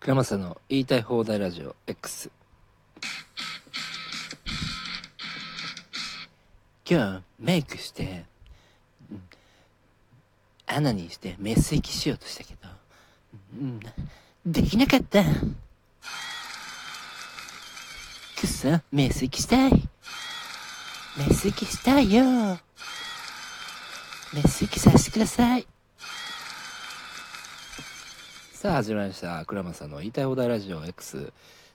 倉正の言いたい放題ラジオ X 今日メイクして、うん、アナにしてメス液しようとしたけど、うん、できなかった。くそメス液したい。メス液したいよ。メス液させてください。さあ始まりました。倉間さんの言いたい放題ラジオ X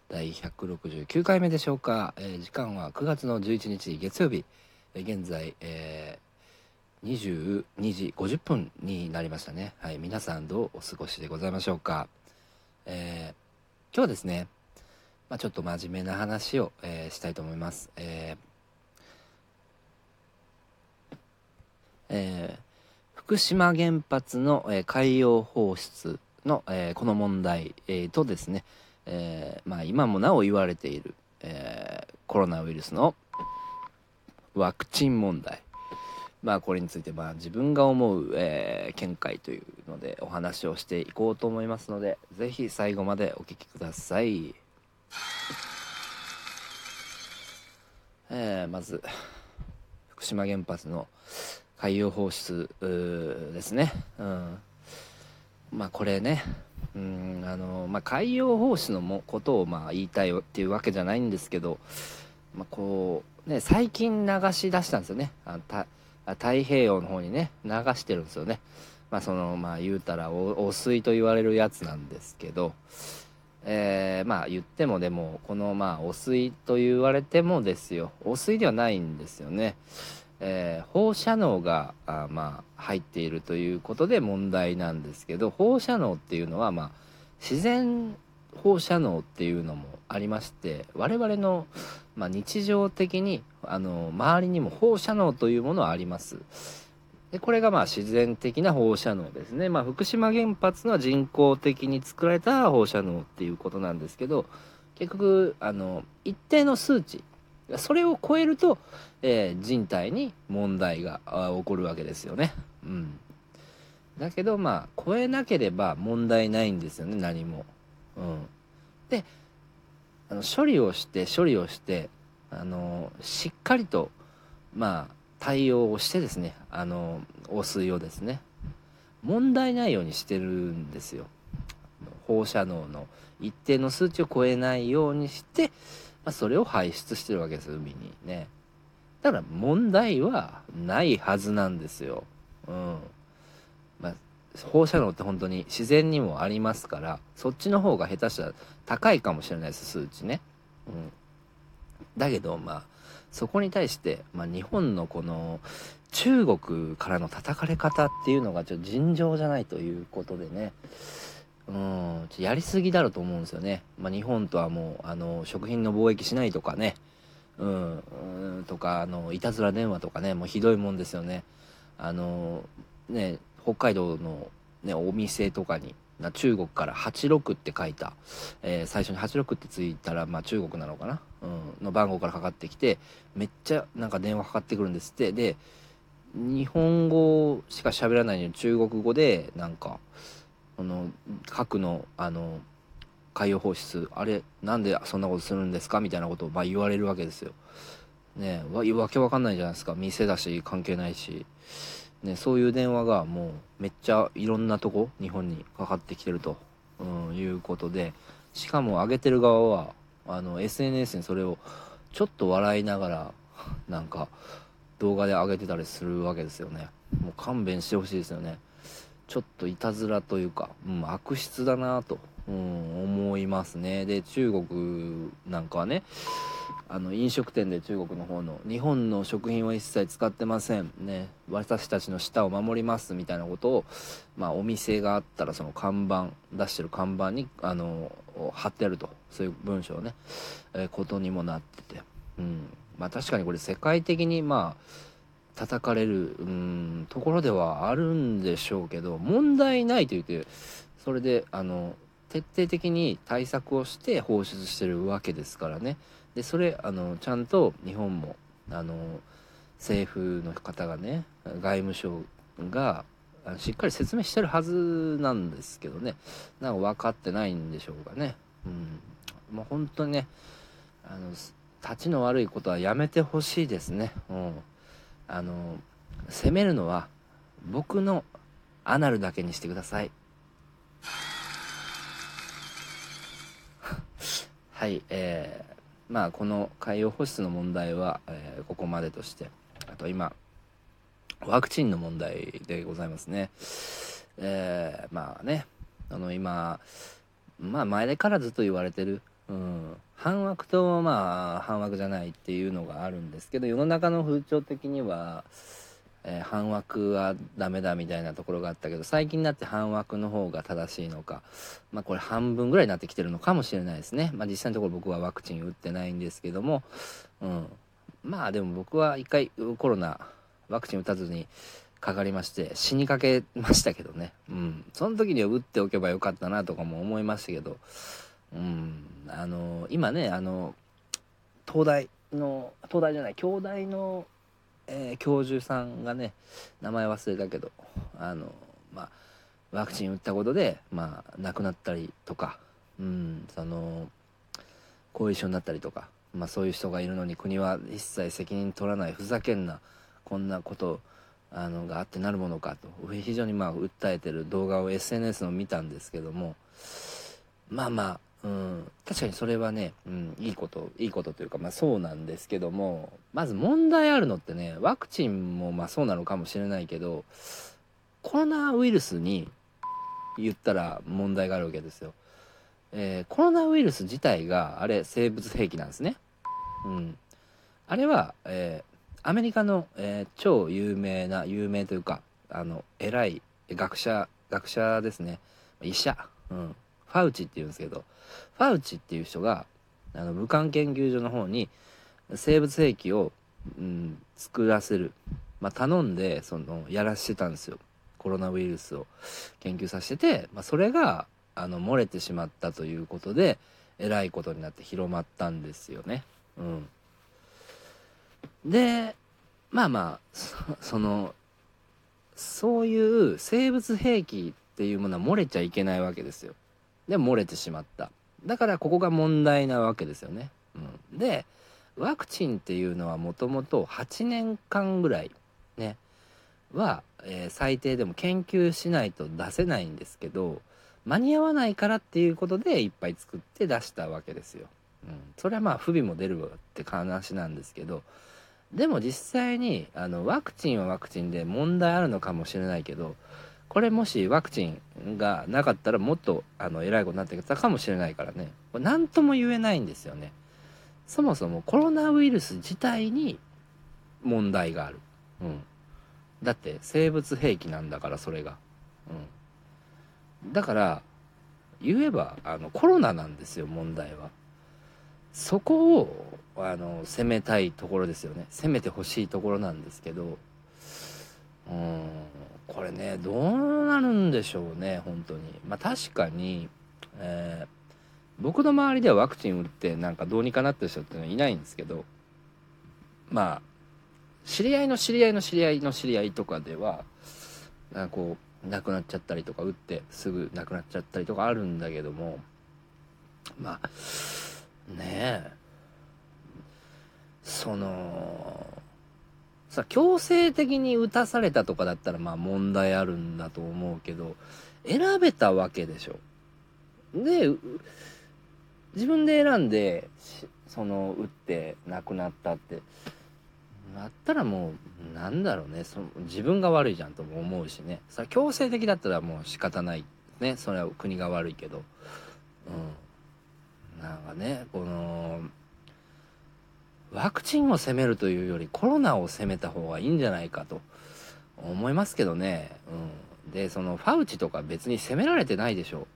第169回目でしょうか、えー時間は9月の11日月曜日、えー現在、えー22時50分になりましたね。はい皆さんどうお過ごしでございましょうか。えー今日はですね、まあ、ちょっと真面目な話を、えーしたいと思います。えーえー福島原発の、えー海洋放出。の、えーこの問題、えーとですね、えーまあ、今もなお言われている、えーコロナウイルスのワクチン問題。まあこれについてまあ自分が思う、えー見解というのでお話をしていこうと思いますのでぜひ最後までお聞きください、えーまず福島原発の海洋放出ですね。うん。まあこれねうんあの、まあ、海洋放出のもことをまあ言いたいっていうわけじゃないんですけど、まあ、こうね最近流し出したんですよね。あた太平洋の方にね流してるんですよね。まあそのまあ言うたら汚水と言われるやつなんですけどえーまあ言ってもでもこのまあ汚水と言われてもですよ。汚水ではないんですよね。えー放射能があまあ入っているということで問題なんですけど放射能っていうのはまあ自然放射能っていうのもありまして我々の、まあ、日常的にあの周りにも放射能というものはあります。でこれがまあ自然的な放射能ですね、まあ、福島原発の人工的に作られた放射能っていうことなんですけど結局あの一定の数値それを超えると、えー人体に問題が起こるわけですよね。うん、だけどまあ超えなければ問題ないんですよね何も。うん、であの処理をして処理をしてあのしっかりとまあ対応をしてですねあの汚水をですね問題ないようにしてるんですよ。放射能の一定の数値を超えないようにしてまあ、それを排出してるわけです海にね。だから問題はないはずなんですよ。うん。まあ放射能って本当に自然にもありますからそっちの方が下手したら高いかもしれないです数値ね。うん。だけどまあそこに対して、まあ、日本のこの中国からの叩かれ方っていうのがちょっと尋常じゃないということでね。うん、やりすぎだろうと思うんですよね。まあ、日本とはもう、あの、食品の貿易しないとかね、うん、うんとか、あの、いたずら電話とかね、もうひどいもんですよね。あの、ね、北海道の、ね、お店とかに、な中国から86って書いた、えー最初に86ってついたら、まあ中国なのかな、うん、の番号からかかってきて、めっちゃなんか電話かかってくるんですって。で、日本語しか喋らないのに中国語で、なんか、あの核のあの海洋放出あれなんでそんなことするんですか？みたいなことをまあ言われるわけですよ。ねえわわけわかんないじゃないですか店だし関係ないし、ね、そういう電話がもうめっちゃいろんなとこ日本にかかってきてると、うん、いうことでしかも上げてる側はあの SNS にそれをちょっと笑いながらなんか動画で上げてたりするわけですよね。もう勘弁してほしいですよね。ちょっといたずらというか、うん、悪質だなと、うん、思いますね。で中国なんかはねあの飲食店で中国の方の日本の食品は一切使ってません。ね私たちの舌を守りますみたいなことを、まあ、お店があったらその看板出してる看板にあの貼ってあると。そういう文章ね、えーことにもなってて、うん。まあ、確かにこれ世界的にまあ叩かれるうんところではあるんでしょうけど問題ないと言ってそれであの徹底的に対策をして放出してるわけですからね。でそれあのちゃんと日本もあの政府の方がね外務省がしっかり説明してるはずなんですけどね。なんか分かってないんでしょうかね。うん。もう本当にねあの立ちの悪いことはやめてほしいですね。うん。あの責めるのは僕のアナルだけにしてください。はいえー、まあこの海洋放出の問題は、えー、ここまでとしてあと今ワクチンの問題でございますね。えー、まあねあの今まあ前からずっと言われてるうん。反枠とまあ反枠じゃないっていうのがあるんですけど世の中の風潮的にはえー、反枠はダメだみたいなところがあったけど最近になって反枠の方が正しいのかまあこれ半分ぐらいになってきてるのかもしれないですね。まあ実際のところ僕はワクチン打ってないんですけどもうん。まあでも僕は一回コロナワクチン打たずにかかりまして死にかけましたけどね。うん。その時には打っておけばよかったなとかも思いましたけどうん。あの今ねあの東大の東大じゃない京大のえー、教授さんがね名前忘れたけどあのまあワクチン打ったことでまあ亡くなったりとかうんその後遺症になったりとかまあそういう人がいるのに国は一切責任取らないふざけんなこんなことあのがあってなるものかと。非常にまあ訴えてる動画を SNS の見たんですけどもまあまあうん、確かにそれはね、うん、いいこといいことというか、まあ、そうなんですけどもまず問題あるのってねワクチンもまあそうなのかもしれないけどコロナウイルスに言ったら問題があるわけですよ、えー、コロナウイルス自体があれ生物兵器なんですね。うん。あれは、えー、アメリカの、えー、超有名な有名というかあの偉い学者学者ですね。医者、うん、ファウチって言うんですけどファウチっていう人があの武漢研究所の方に生物兵器を、うん、作らせる、まあ、頼んでそのやらしてたんですよコロナウイルスを研究させてて、まあ、それがあの漏れてしまったということでえらいことになって広まったんですよね。うん、でまあまあそのそういう生物兵器っていうものは漏れちゃいけないわけですよ。で漏れてしまった。だからここが問題なわけですよね、うん、でワクチンっていうのはもともと8年間ぐらいねは、えー、最低でも研究しないと出せないんですけど間に合わないからっていうことでいっぱい作って出したわけですよ。うん、それはまあ不備も出るって話なんですけどでも実際にあのワクチンはワクチンで問題あるのかもしれないけどこれもしワクチンがなかったらもっとあの偉いことになってたかもしれないからね。これ何とも言えないんですよね。そもそもコロナウイルス自体に問題がある、うん、だって生物兵器なんだからそれが、うん、だから言えばあのコロナなんですよ問題は。そこをあの攻めたいところですよね。攻めてほしいところなんですけどうん。これねどうなるんでしょうね本当に。まあ確かに、えー、僕の周りではワクチン打ってなんかどうにかなってる人っていうのはいないんですけどまあ知り合いの知り合いの知り合いの知り合いとかではなんかこう亡くなっちゃったりとか打ってすぐ亡くなっちゃったりとかあるんだけどもまあねえ。そのさ強制的に打たされたとかだったらまあ問題あるんだと思うけど選べたわけでしょ。で自分で選んでその打って亡くなったって。なったらもうなんだろうね。その自分が悪いじゃんとも思うしね。さ強制的だったらもう仕方ない。ねそれは国が悪いけど。うん。なんかねこのワクチンを攻めるというよりコロナを攻めた方がいいんじゃないかと思いますけどね。うん。で、そのファウチとか別に攻められてないでしょ。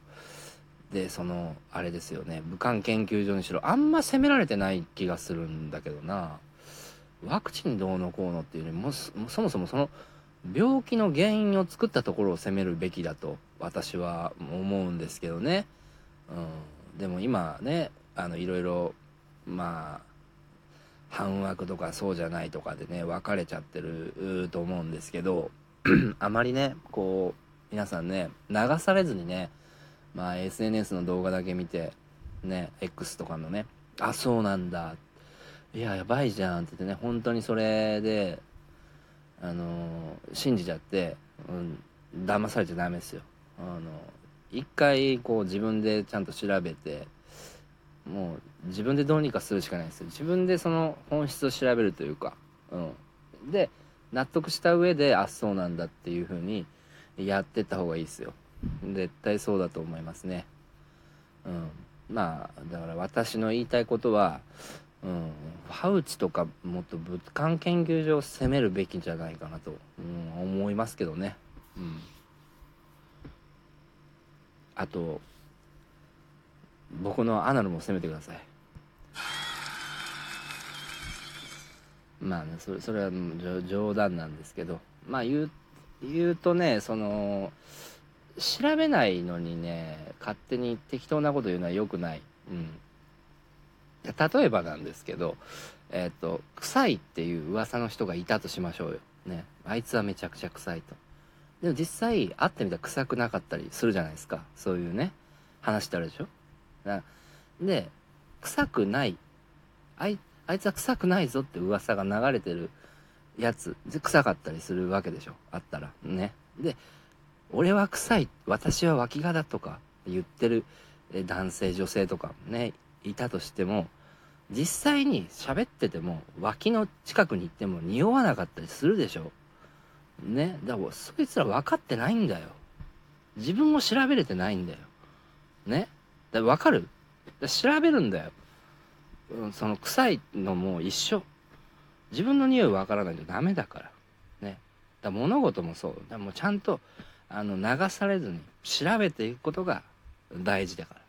で、その、あれですよね。武漢研究所にしろ、あんま攻められてない気がするんだけどな。ワクチンどうのこうのっていうよりも、そもそもその、病気の原因を作ったところを責めるべきだと私は思うんですけどね。うん。でも今ね、あの、いろいろ、まあ、反枠とかそうじゃないとかでね分かれちゃってると思うんですけど あまりねこう皆さんね流されずにねまあ SNS の動画だけ見てね X とかのねあそうなんだいややばいじゃんって言ってね本当にそれであの、信じちゃって、うん、騙されちゃダメですよ。あの一回こう自分でちゃんと調べてもう自分でどうにかするしかないですよ。自分でその本質を調べるというか、うん、で納得した上であそうなんだっていうふうにやってった方がいいですよ。絶対そうだと思いますね。うん。まあだから私の言いたいことはうん。ファウチとかもっと物管研究所を攻めるべきじゃないかなと、うん、思いますけどね。うん。あと僕のアナルも攻めてください。まあねそれそれは冗談なんですけど。まあ言う言うとねその調べないのにね勝手に適当なこと言うのは良くない、うん、例えばなんですけどえっ、ー、と臭いっていう噂の人がいたとしましょうよ。ね。あいつはめちゃくちゃ臭いと。でも実際会ってみたら臭くなかったりするじゃないですか。そういうね。話ってあるでしょ。で臭くない。あいあいつは臭くないぞって噂が流れてるやつ。で臭かったりするわけでしょ。あったら。ね。で俺は臭い。私は脇がだとか言ってる男性女性とかねいたとしても実際に喋ってても脇の近くに行っても匂わなかったりするでしょ。ね。だからそいつら分かってないんだよ。自分を調べれてないんだよ。ね。だ分かる？調べるんだよ、うん、その臭いのも一緒。自分の匂い分からないとダメだから。ね。だ物事もそう。だもうちゃんとあの流されずに調べていくことが大事だから。